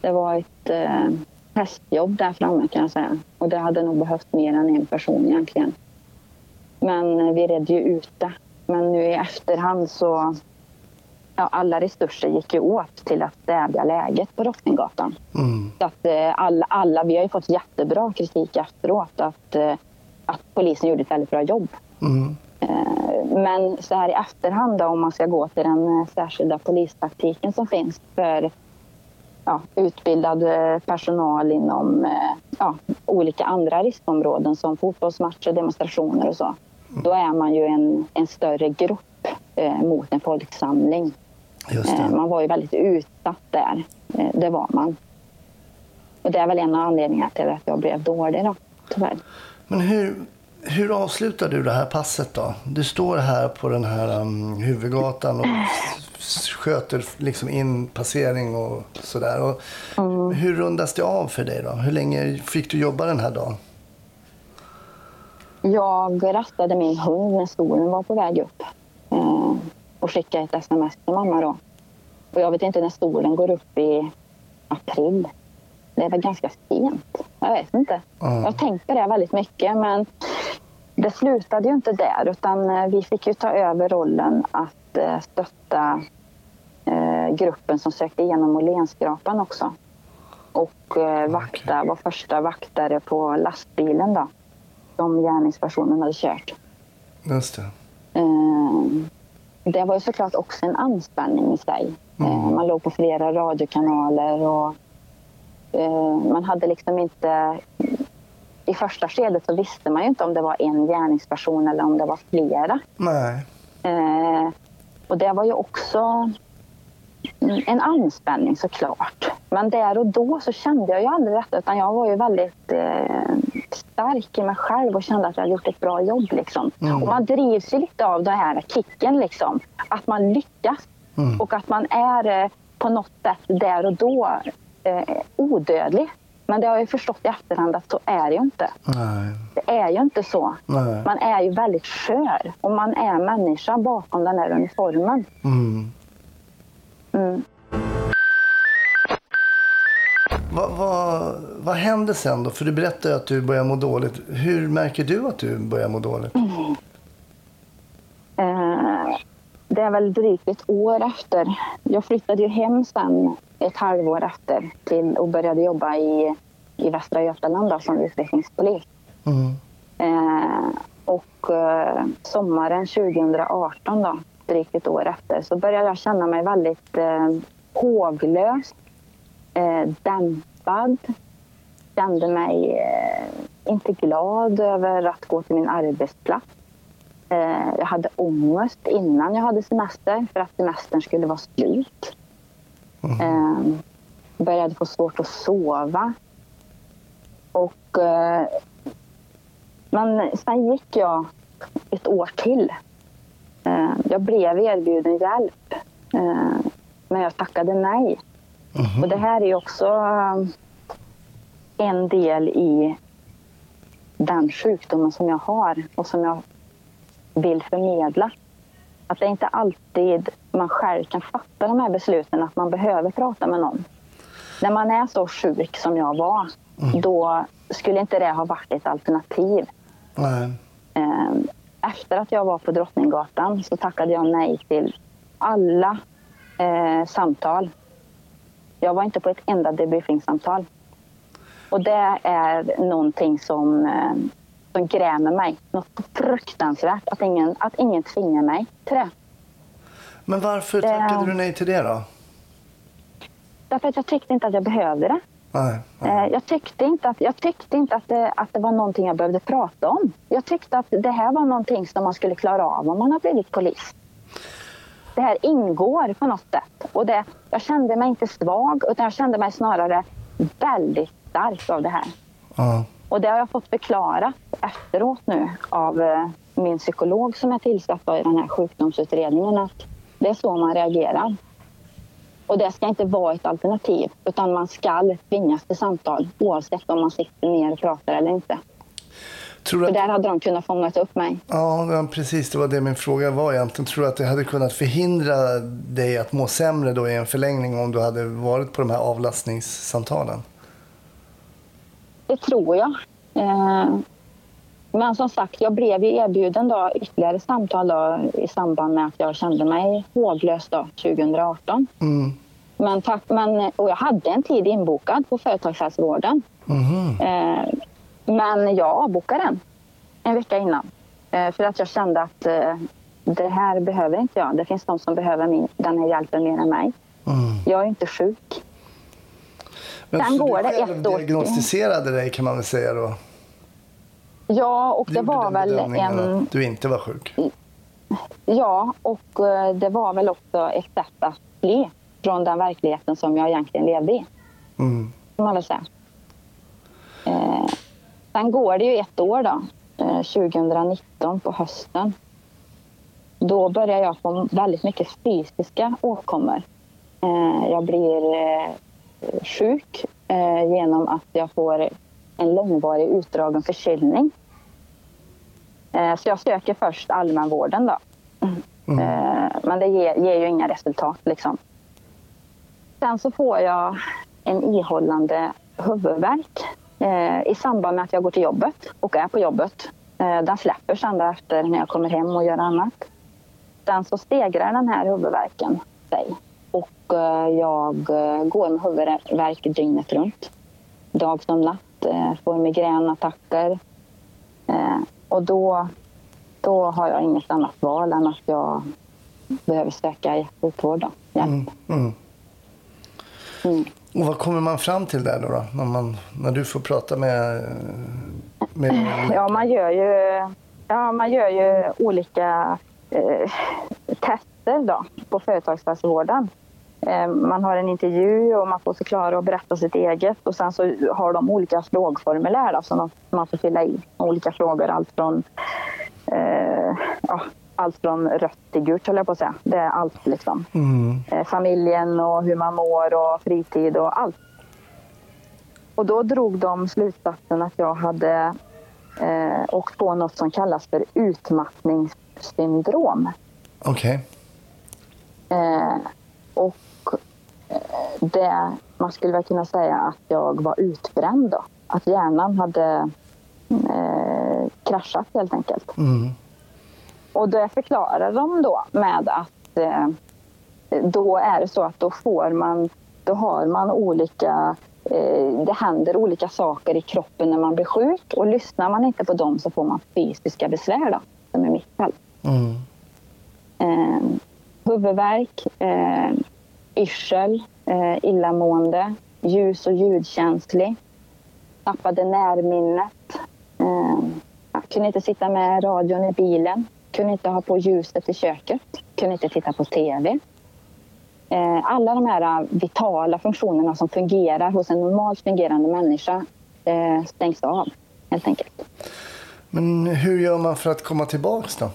Det var ett eh, hästjobb där framme kan jag säga. Och det hade nog behövt mer än en person egentligen. Men eh, vi redde ju ut det. Men nu i efterhand så... Ja, alla resurser gick ju åt till att stävja läget på Drottninggatan. Mm. Så att eh, alla, alla, vi har ju fått jättebra kritik efteråt att, eh, att polisen gjorde ett väldigt bra jobb. Mm. Eh, Men så här i efterhand då, om man ska gå till den särskilda polistaktiken som finns för ja, utbildad personal inom ja, olika andra riskområden som fotbollsmatcher, demonstrationer och så. Då är man ju en, en större grupp eh, mot en folksamling. Eh. Man var ju väldigt utsatt där. Eh, Det var man. Och det är väl en av anledningarna till att jag blev dålig då, tyvärr. Men hur, hur avslutar du det här passet då? Du står här på den här um, huvudgatan och s- sköter liksom in passering och sådär. Och Hur rundas det av för dig då? Hur länge fick du jobba den här dagen? Jag rastade min hund när solen var på väg upp eh, och skickade ett sms till mamma då. Och jag vet inte när solen går upp i april. Det är väl ganska sent. Jag vet inte. Mm. Jag har tänkt på det väldigt mycket men det slutade ju inte där utan eh, vi fick ju ta över rollen att eh, stötta gruppen som sökte igenom Åhlénskrapan också. Och vakta, var första vaktare på lastbilen då som gärningspersonen hade kört. Just det. Eh, det var ju såklart också en anspänning i sig. Eh, man låg på flera radiokanaler och eh, man hade liksom inte... I första skedet så visste man ju inte om det var en gärningsperson eller om det var flera. Nej. Och det var ju också en anspänning såklart. Men där och då så kände jag ju aldrig detta utan jag var ju väldigt eh, stark i mig själv och kände att jag gjort ett bra jobb. Liksom. Och man drivs ju lite av den här kicken, liksom. att man lyckas och att man är eh, på något sätt där och då eh, odödlig. Men det har jag förstått i efterhand att så är det ju inte. Nej. Det är ju inte så. Nej. Man är ju väldigt skör och man är människa bakom den här uniformen. Mm. Mm. Vad, vad, vad händer sen då? För du berättade att du börjar må dåligt. Hur märker du att du börjar må dåligt? Eh, det är väl drygt ett år efter. Jag flyttade ju hem sen ett halvår efter till och började jobba i, i Västra Götaland då, som utvecklingspolis. Mm. Eh, och eh, sommaren 2018, då, drygt ett år efter, så började jag känna mig väldigt eh, håglös, eh, dämpad. Kände mig eh, inte glad över att gå till min arbetsplats. Eh, jag hade ångest innan jag hade semester för att semestern skulle vara slut. Eh, började få svårt att sova. Och, eh, men sen gick jag ett år till. Eh, jag blev erbjuden hjälp, eh, men jag tackade nej. Och det här är också eh, en del i den sjukdomen som jag har och som jag vill förmedla. Att det är inte alltid man själv kan fatta de här besluten, att man behöver prata med någon. När man är så sjuk som jag var, då skulle inte det ha varit ett alternativ. Nej. Eh, Efter att jag var på Drottninggatan så tackade jag nej till alla eh, samtal. Jag var inte på ett enda debriefingsamtal. Och det är någonting som, eh, som grämer mig. Något fruktansvärt. Att ingen, att ingen tvingar mig till det. Men varför Det- tackade du nej till det då? Därför att jag tyckte inte att jag behövde det. Nej. Eh, Jag tyckte inte, att, jag tyckte inte att, det, att det var någonting jag behövde prata om. Jag tyckte att det här var någonting som man skulle klara av om man har blivit polis. Det här ingår på något sätt. Och det, jag kände mig inte svag, utan jag kände mig snarare väldigt stark av det här. Ja. Och det har jag fått förklarat efteråt nu av eh, min psykolog som är tillsatt i den här sjukdomsutredningen att det är så man reagerar. Och det ska inte vara ett alternativ utan man ska tvingas till samtal oavsett om man sitter ner och pratar eller inte. Tror du För att... där hade de kunnat fånga upp mig. Ja, precis. Det var det min fråga var egentligen. Tror du att det hade kunnat förhindra dig att må sämre då i en förlängning om du hade varit på de här avlastningssamtalen? Det tror jag. Eh, Men som sagt, jag blev ju erbjuden då ytterligare samtal då, i samband med att jag kände mig håglös då, 2018. Mm. Men, tack, men, och jag hade en tid inbokad på företagshälsovården. Mhm. Eh, men jag avbokade den en vecka innan. Eh, för att jag kände att eh, det här behöver inte jag. Det finns de som behöver min, den här hjälpen mer än mig. Mm. Jag är inte sjuk. Men Sen går du det ett år till. diagnostiserade dig kan man väl säga då? Ja, och Du det var väl en... att du inte var sjuk? Ja, och eh, det var väl också ett sätt att fly från den verkligheten som jag egentligen levde i. Mm. Kan man väl säga. Eh, sen går det ju ett år då, eh, 2019 på hösten. Då börjar jag få väldigt mycket fysiska åkommor. Eh, jag blir eh, sjuk eh, genom att jag får en långvarig utdragen förkylning. Eh, så jag söker först allmänvården då. Eh, men det ger, ger ju inga resultat liksom. Sen så får jag en ihållande huvudvärk eh, i samband med att jag går till jobbet och är på jobbet. Den släpper sen därefter när jag kommer hem och gör annat. Sen så stegrar den här huvudvärken sig och jag går med huvudvärk dygnet runt. Dag som natt, eh, får migränattacker. Eh, och då, då har jag inget annat val än att jag behöver söka hjärtsjukvård. Då. Mm. Mm. Mm. Och vad kommer man fram till där då? då? När, man, när du får prata med... med Ja, man gör ju, ja, man gör ju olika eh, tester då, på företagshälsovården. Eh, man har en intervju och man får förklara och berätta sitt eget. Och sen så har de olika frågformulär då, som man får fylla i. Olika frågor, allt från, eh, ja, allt från rött till gult höll jag på att säga. Det är allt liksom. Mm. Eh, familjen och hur man mår och fritid och allt. Och då drog de slutsatsen att jag hade eh, åkt på något som kallas för utmattningssyndrom. Okej. Eh, och det, man skulle väl kunna säga att jag var utbränd då. Att hjärnan hade eh, kraschat helt enkelt. Mm. Och det förklarar de då med att eh, då är det så att då får man, då har man olika, eh, det händer olika saker i kroppen när man blir sjuk och lyssnar man inte på dem så får man fysiska besvär då, som i mitt fall. Mm. Eh, huvudvärk, eh, yrsel, eh, illamående, ljus och ljudkänslig, tappade närminnet, eh, jag kunde inte sitta med radion i bilen, kunde inte ha på ljuset i köket, kunde inte titta på tv. eh, alla de här eh, vitala funktionerna som fungerar hos en normalt fungerande människa eh, stängs av helt enkelt. Men hur gör man för att komma tillbaks då?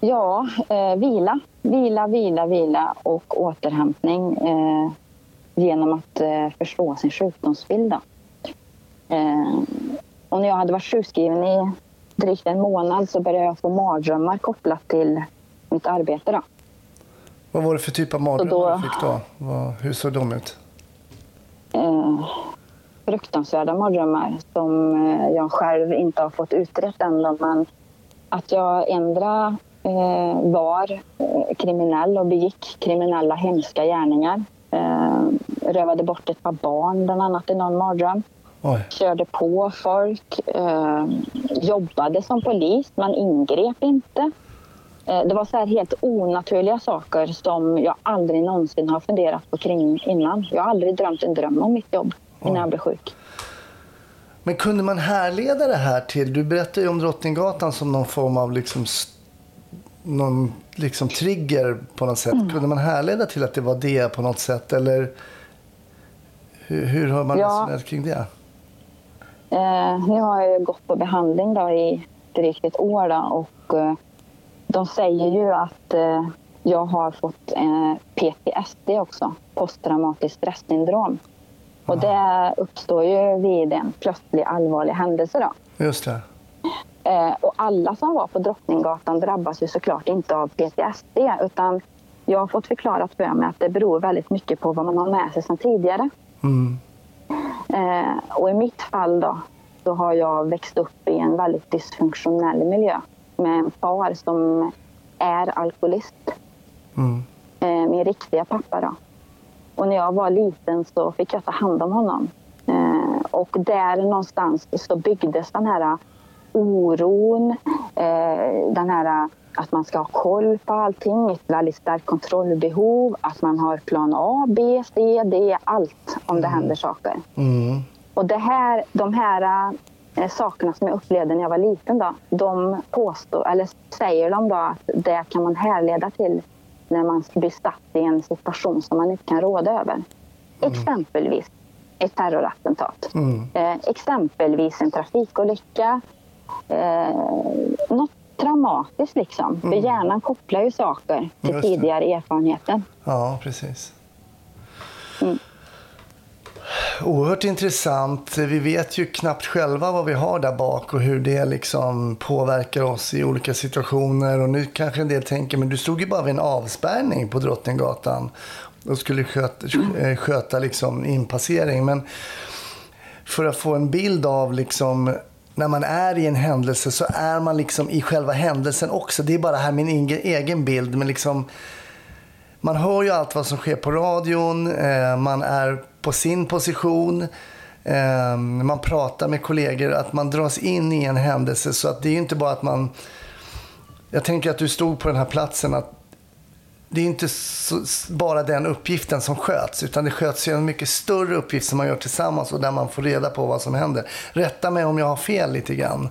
Ja, eh, vila. Vila, vila, vila och återhämtning eh, genom att eh, förstå sin sjukdomsbild. Eh, och när jag hade varit sjukskriven i drygt en månad så började jag få mardrömmar kopplat till mitt arbete. Då. Vad var det för typ av mardrömmar du fick då? Vad, hur såg de ut? Eh, fruktansvärda mardrömmar som eh, jag själv inte har fått utrett än. Men att jag ändra var eh, kriminell och begick kriminella hemska gärningar. Eh, rövade bort ett par barn bland annat i någon mardröm. Oj. körde på folk, eh, jobbade som polis, man ingrep inte. Eh, det var så här helt onaturliga saker som jag aldrig någonsin har funderat på kring innan. Jag har aldrig drömt en dröm om mitt jobb innan jag blev sjuk. Men kunde man härleda det här till, du berättade ju om Drottninggatan som någon form av liksom, någon liksom trigger på något sätt. Mm. Kunde man härleda till att det var det på något sätt? Eller hur, hur har man Ja. resonerat kring det? Eh, nu har jag ju gått på behandling då i drygt ett år då, och eh, de säger ju att eh, jag har fått eh, PTSD också, posttraumatiskt stresssyndrom. Och det uppstår ju vid en plötslig allvarlig händelse. Då. Just det. Eh, och alla som var på Drottninggatan drabbas ju såklart inte av PTSD utan jag har fått förklarat för mig att det beror väldigt mycket på vad man har med sig sedan tidigare. Mm. Eh, och i mitt fall då, så har jag växt upp i en väldigt dysfunktionell miljö med en far som är alkoholist. Mm. Eh, min riktiga pappa då. Och när jag var liten så fick jag ta hand om honom. Eh, och där någonstans så byggdes den här oron, eh, den här att man ska ha koll på allting, ett väldigt starkt kontrollbehov, att man har plan A, B, C, D, allt om det händer saker. Mm. Och det här, de här eh, sakerna som jag upplevde när jag var liten, då, de påstår, eller säger de då att det kan man härleda till när man blir satt i en situation som man inte kan råda över. Exempelvis ett terrorattentat. Mm. Eh, exempelvis en trafikolycka. Eh, något traumatiskt liksom. För hjärnan kopplar ju saker till tidigare erfarenheter. Ja, precis. Mm. Oerhört intressant. Vi vet ju knappt själva vad vi har där bak och hur det liksom påverkar oss i olika situationer. Och nu kanske en del tänker, men du stod ju bara vid en avspärrning på Drottninggatan och skulle sköta, eh, sköta liksom inpassering. Men för att få en bild av liksom när man är i en händelse så är man liksom i själva händelsen också. Det är bara här min egen- bild. Men liksom, man hör ju allt vad som sker på radion. Eh, man är på sin position. Eh, man pratar med kollegor. Att man dras in i en händelse. Så att det är ju inte bara att man... Jag tänker att du stod på den här platsen. att det är inte så, bara den uppgiften som sköts, utan det sköts ju en mycket större uppgift som man gör tillsammans och där man får reda på vad som händer. Rätta mig om jag har fel lite grann.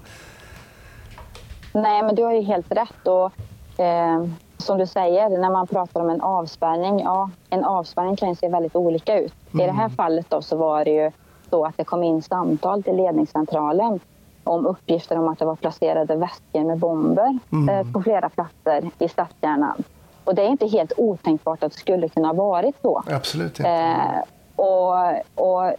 Nej, men du har ju helt rätt. Och, eh, som du säger, när man pratar om en avspärrning. Ja, en avspärrning kan ju se väldigt olika ut. I det här fallet då så var det ju så att det kom in samtal till ledningscentralen om uppgifter om att det var placerade väskor med bomber eh, på flera platser i stadskärnan. Och det är inte helt otänkbart att det skulle kunna ha varit så. Absolut inte. Eh, och, och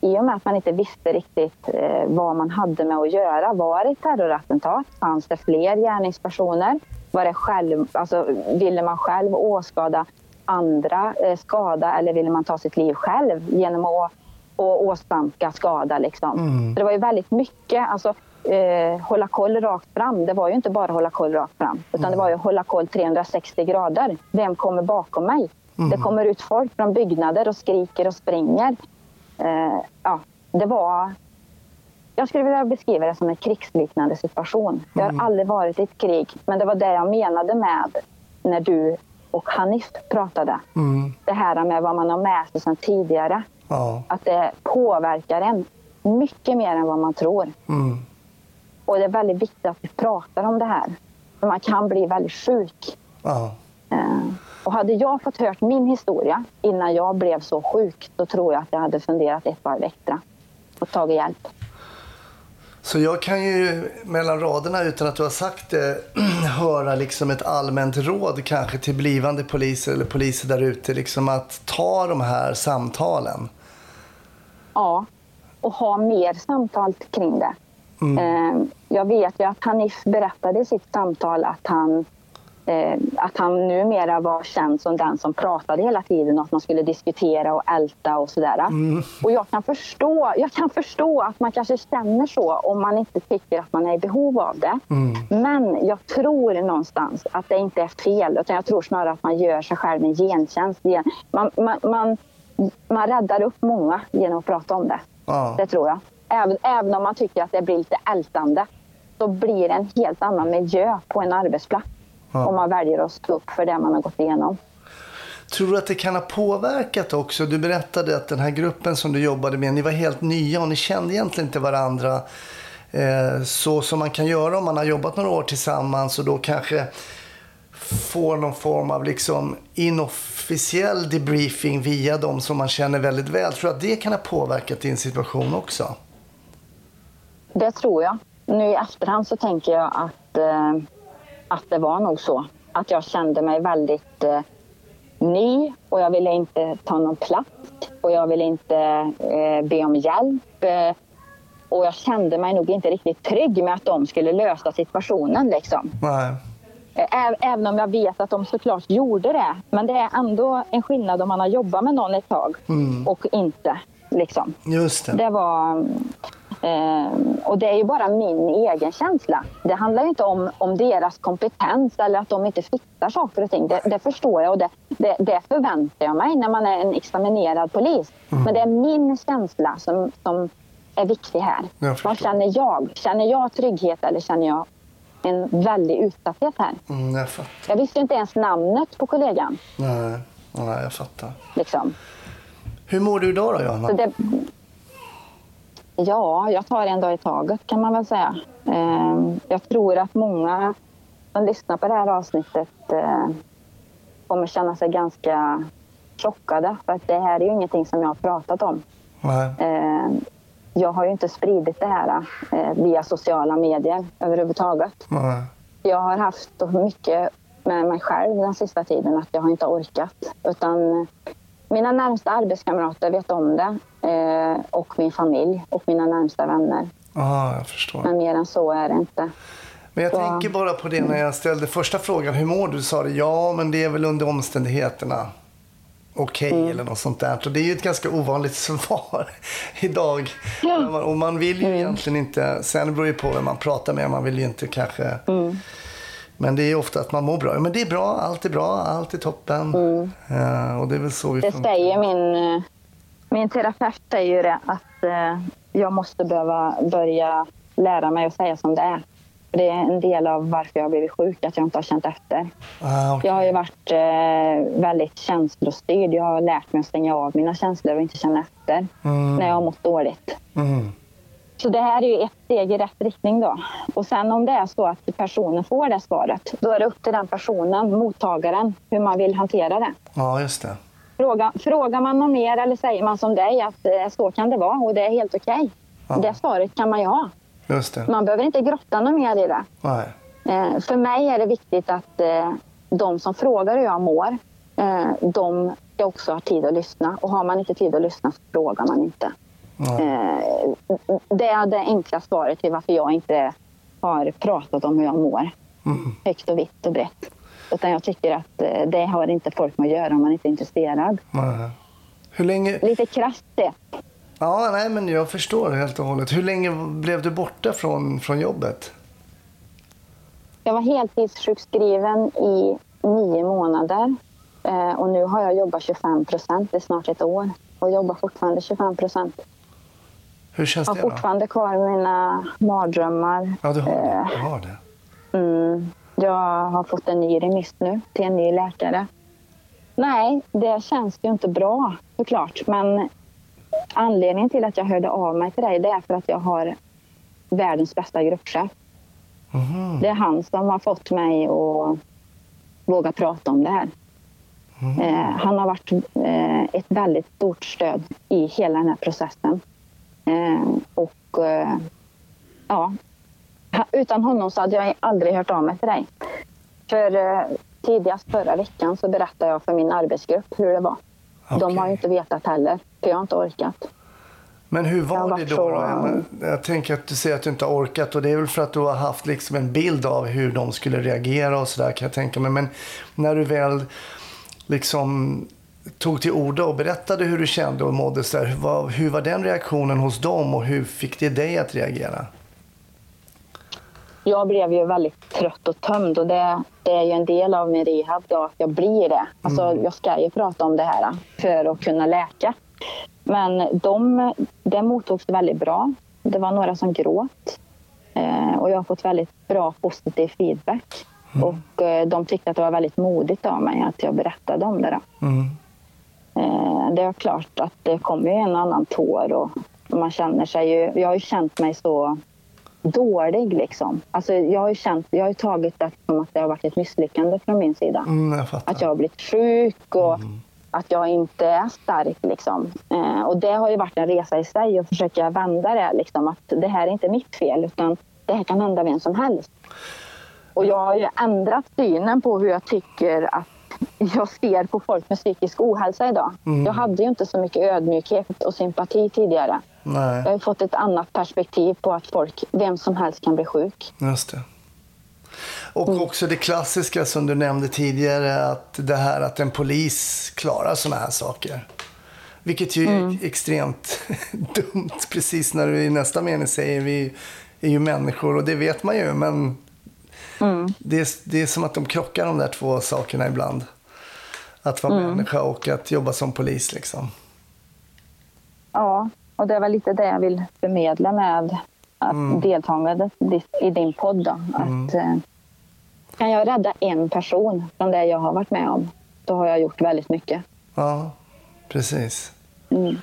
I och med att man inte visste riktigt eh, vad man hade med att göra. Var det terrorattentat? Fanns det fler gärningspersoner? Var det själv, alltså, ville man själv åskada andra eh, skada eller ville man ta sitt liv själv genom att å- åsamka skada? Liksom? Så det var ju väldigt mycket. Alltså, eh, hålla koll rakt fram. Det var ju inte bara hålla koll rakt fram. Utan det var ju hålla koll 360 grader. Vem kommer bakom mig? Det kommer ut folk från byggnader och skriker och springer. Eh, ja, det var... Jag skulle vilja beskriva det som en krigsliknande situation. Jag har aldrig varit i ett krig, men det var det jag menade med när du och Hanif pratade. Mm. Det här med vad man har med sig sedan tidigare. Ja. Att det påverkar en mycket mer än vad man tror. Mm. Och det är väldigt viktigt att vi pratar om det här. För man kan bli väldigt sjuk. Ja. Eh, Och hade jag fått hört min historia innan jag blev så sjuk, då tror jag att jag hade funderat ett varv extra och tagit hjälp. Så jag kan ju mellan raderna utan att du har sagt det höra liksom ett allmänt råd kanske till blivande poliser eller poliser där ute liksom att ta de här samtalen. Ja, och ha mer samtal kring det. Eh, jag vet ju att Hanif berättade i sitt samtal att han, eh, att han numera var känd som den som pratade hela tiden och att man skulle diskutera och älta och sådär. Och jag kan, förstå, jag kan förstå att man kanske känner så om man inte tycker att man är i behov av det. Men jag tror någonstans att det inte är fel utan jag tror snarare att man gör sig själv en gentjänst. Man, man, man, man räddar upp många genom att prata om det. Ja. Det tror jag. Även, även om man tycker att det blir lite ältande så blir det en helt annan miljö på en arbetsplats om man väljer att stå upp för det man har gått igenom. Tror du att det kan ha påverkat också? Du berättade att den här gruppen som du jobbade med, ni var helt nya och ni kände egentligen inte varandra eh, så som man kan göra om man har jobbat några år tillsammans och då kanske får någon form av liksom inofficiell debriefing via de som man känner väldigt väl. Tror du att det kan ha påverkat din situation också? Det tror jag. Nu i efterhand så tänker jag att, eh, att det var nog så. Att jag kände mig väldigt eh, ny och jag ville inte ta någon plats och jag ville inte eh, be om hjälp. Eh, och jag kände mig nog inte riktigt trygg med att de skulle lösa situationen. Liksom. Nej. Även om jag vet att de såklart gjorde det. Men det är ändå en skillnad om man har jobbat med någon ett tag och inte. Liksom. Just det. Det var... Eh, och det är ju bara min egen känsla. Det handlar ju inte om, om deras kompetens eller att de inte fixar saker och ting. Det, det förstår jag och det, det, det förväntar jag mig när man är en examinerad polis. Men det är min känsla som, som är viktig här. Vad känner jag? Känner jag trygghet eller känner jag en väldig utsatthet här? Mm, jag fattar. Jag visste inte ens namnet på kollegan. Nej. Nej, jag fattar. Liksom. Hur mår du idag då, Johanna? Det, ja, jag tar en dag i taget kan man väl säga. Eh, jag tror att många som lyssnar på det här avsnittet eh, kommer känna sig ganska chockade. För att det här är ju ingenting som jag har pratat om. Nej. Eh, jag har ju inte spridit det här eh, via sociala medier överhuvudtaget. Nej. Jag har haft så mycket med mig själv den sista tiden att jag har inte orkat. Utan mina närmsta arbetskamrater vet om det. Eh, och min familj och mina närmsta vänner. Ja, jag förstår. Men mer än så är det inte. Men jag Ja. tänker bara på det när jag ställde första frågan. Hur mår du? Du sa det, ja men det är väl under omständigheterna. Okej Mm. eller något sånt där. Och det är ju ett ganska ovanligt svar idag. Ja. Och man- vill ju egentligen inte, sen beror det på vem man pratar med. Man vill ju inte kanske. Mm. Men det är ofta att man mår bra. Ja, Men det är bra, allt är bra, allt är toppen. Eh, och det är väl så vi Mm. Det säger min, eh, min terapeut säger ju det att eh, jag måste behöva börja lära mig att säga som det är. Det är en del av varför jag har blivit sjuk, att jag inte har känt efter. Ah, okej. Jag har ju varit eh, väldigt känslostyrd. Jag har lärt mig att stänga av mina känslor och inte känna efter när jag har mått dåligt. Mm. Så det här är ju ett steg i rätt riktning då. Och sen om det är så att personen får det svaret, då är det upp till den personen, mottagaren, hur man vill hantera det. Ja, just det. Fråga, frågar man någon mer eller säger man som dig att eh, så kan det vara och det är helt okej. Det svaret kan man ju ha. Man behöver inte grotta något mer i det. Nej. Eh, för mig är det viktigt att eh, de som frågar hur jag mår, eh, de ska också ha tid att lyssna. Och har man inte tid att lyssna så frågar man inte. Eh, det är det enkla svaret till varför jag inte har pratat om hur jag mår. Högt och vitt och brett. Utan jag tycker att det har inte folk med att göra om man inte är intresserad. Nej. Hur länge... Lite krasst det. Ja, nej, men jag förstår helt och hållet. Hur länge blev du borta från, från jobbet? Jag var heltidssjukskriven i nio månader. Eh, och nu har jag jobbat 25 procent. Det är snart ett år. Och jobbar fortfarande 25 procent. Hur känns Jag det har då? fortfarande kvar mina mardrömmar. Ja, du har det. Eh, Du har det. Mm, jag har fått en ny remiss nu till en ny läkare. Nej, det känns ju inte bra såklart. Men anledningen till att jag hörde av mig till dig det är för att jag har världens bästa gruppchef. Mhm. Det är han som har fått mig att våga prata om det här. Eh, han har varit eh, ett väldigt stort stöd i hela den här processen. Eh, och eh, ja, utan honom så hade jag aldrig hört av mig till dig. För eh, tidigast förra veckan så berättade jag för min arbetsgrupp hur det var. De har inte vetat heller, för jag har inte orkat. Men hur var det då? så- då? Men Jag tänker att du säger att du inte har orkat och det är väl för att du har haft liksom en bild av hur de skulle reagera och sådär kan jag tänka mig. Men när du väl liksom tog till orda och berättade hur du kände och mådde så där, hur var, hur var den reaktionen hos dem och hur fick det dig att reagera? Jag blev ju väldigt trött och tömd och det, det är ju en del av min rehab då, att jag blir det. Alltså, Jag ska ju prata om det här för att kunna läka. Men de, det mottogs väldigt bra. Det var några som gråt. Eh, och jag har fått väldigt bra positiv feedback. Och eh, de tyckte att det var väldigt modigt av mig att jag berättade om det. Mm. Eh, det är klart att det kommer en och annan tår och man känner sig ju... Jag har ju känt mig så dålig liksom. Alltså jag har ju känt, jag har tagit det som att det har varit ett misslyckande från min sida. Mm, jag. Att jag har blivit sjuk och att jag inte är stark liksom. Eh, och det har ju varit en resa i sig att försöka vända det liksom. Att det här är inte mitt fel utan det här kan hända vem som helst. Och jag har ju ändrat synen på hur jag tycker att jag ser på folk med psykisk ohälsa idag. Jag hade ju inte så mycket ödmjukhet och sympati tidigare. Nej, Jag har fått ett annat perspektiv på att folk, vem som helst kan bli sjuk. just det. Och Mm. också det klassiska som du nämnde tidigare, att det här att en polis klarar sådana här saker. Vilket ju Mm. är extremt dumt, precis när du i nästa mening säger vi är ju människor och det vet man ju, men Mm. det, är, det är som att de krockar de där två sakerna ibland. Att vara Mm. människa och att jobba som polis liksom. Ja, och det väl lite det jag vill förmedla med att deltagandet i- din podd. Då. Att, eh, kan jag rädda en person från det jag har varit med om, då har jag gjort väldigt mycket. Ja, precis. Mm.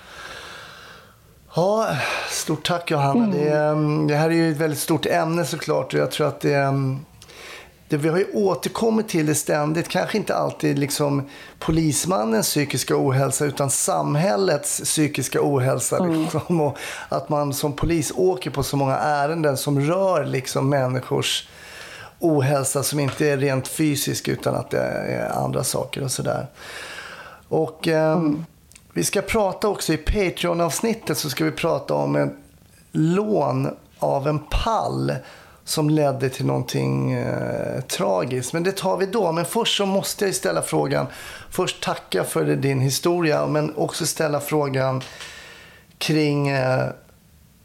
Ja, stort tack Johanna. Det, mm, det här är ju ett väldigt stort ämne såklart och jag tror att det, mm, det vi har ju återkommit till det ständigt. Kanske inte alltid liksom polismannens psykiska ohälsa utan samhällets psykiska ohälsa. Liksom, och att man som polis åker på så många ärenden som rör liksom människors ohälsa som inte är rent fysisk utan att det är andra saker och sådär. Och ehm, vi ska prata också i Patreon-avsnittet så ska vi prata om en lån av en pall som ledde till någonting eh, tragiskt. Men det tar vi då. Men först så måste jag ställa frågan. Först tacka för din historia men också ställa frågan kring eh,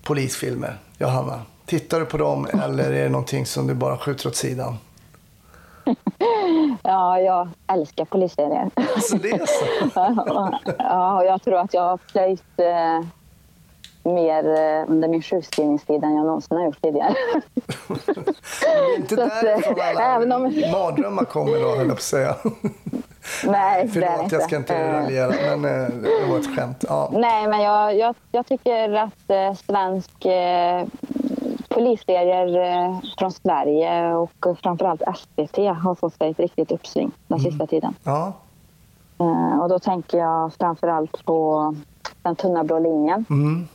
polisfilmer. Johanna, tittar du på dem eller är det någonting som du bara skjuter åt sidan? Ja, jag älskar polisserier. Så det är så? ja, och jag tror att jag har plöjt eh, mer eh, under min sjukskrivningstid än jag någonsin har gjort tidigare. Det är inte därifrån eh, alla även om- mardrömmar kommer då, höll jag på att säga. Nej, det är Förlåt, jag ska inte Eh, raljera, men det var ett skämt. Ja. Nej, men jag, jag, jag tycker att eh, svensk eh, polisserier eh, från Sverige och framförallt SVT har fått sig ett riktigt uppsving den sista tiden. Ja. Eh, och då tänker jag framförallt på Den tunna blå linjen. Mm.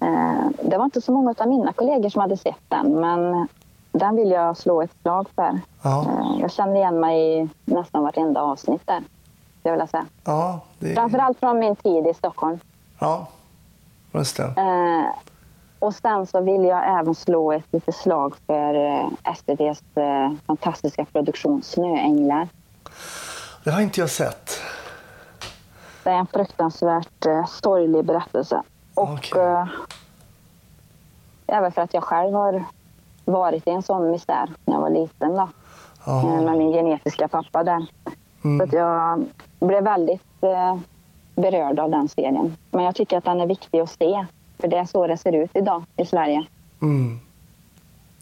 Eh, det var inte så många av mina kollegor som hade sett den, men den vill jag slå ett slag för. Ja. Eh, jag känner igen mig i nästan vartenda avsnitt där, jag vilja säga. Ja, det, Framförallt från min tid i Stockholm. ja, just det. Eh, och sen så vill jag även slå ett litet slag för eh, SVTs eh, fantastiska produktion Snöänglar. Det har inte jag sett. Det är en fruktansvärt eh, sorglig berättelse. Och Okej. eh, även för att jag själv har varit i en sån misär när jag var liten då. Eh, med min genetiska pappa där. Mm. Så att jag blev väldigt eh, berörd av den serien. Men jag tycker att den är viktig att se. För det är så det ser ut idag i Sverige. Mm.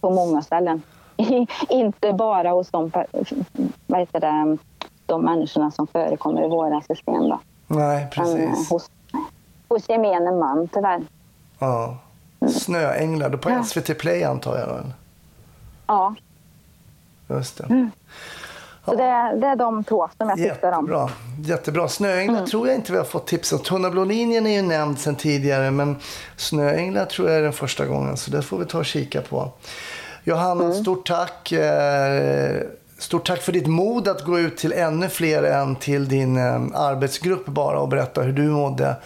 på många ställen. Inte bara hos de, vad heter det, de människorna som förekommer i våra system. Då. Nej, Men eh, precis. hos, hos gemene man tyvärr. Ja. Snöänglar, på Ja. SVT Play antar jag. Då. Ja, Just det. Mm. Så det, det är de två som jag tipsar om. Jättebra. Jättebra. Snöänglar tror jag inte vi har fått tips om. Tunna blå linjen är ju nämnd sedan tidigare men Snöänglar tror jag är den första gången så det får vi ta och kika på. Johanna, stort tack. Eh, Stort tack för ditt mod att gå ut till ännu fler än till din eh, arbetsgrupp bara och berätta hur du mådde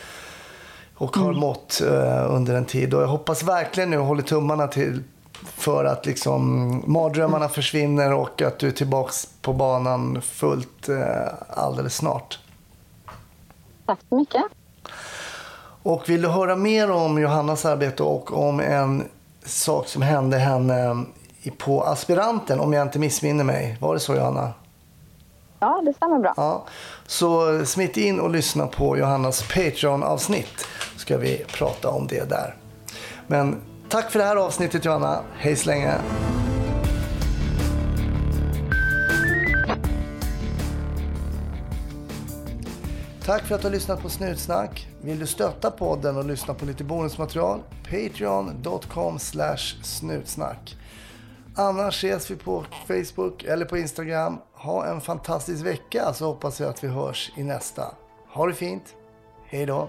och har mått eh, under en tid. Och jag hoppas verkligen nu håller tummarna till för att liksom mardrömmarna försvinner och att du är tillbaks på banan fullt eh, alldeles snart. Tack så mycket. Och vill du höra mer om Johannas arbete och om en sak som hände henne på aspiranten, om jag inte missminner mig. Var det så Johanna? Ja, det stämmer bra. Ja. Så smitt in och lyssna på Johannas Patreon-avsnitt ska vi prata om det där. Men tack för det här avsnittet Johanna. Hej så länge. Tack för att du har lyssnat på Snutsnack. Vill du stötta podden och lyssna på lite bonusmaterial? Patreon.com snutsnack. Annars ses vi på Facebook eller på Instagram. Ha en fantastisk vecka så hoppas jag att vi hörs i nästa. Ha det fint. Hej då.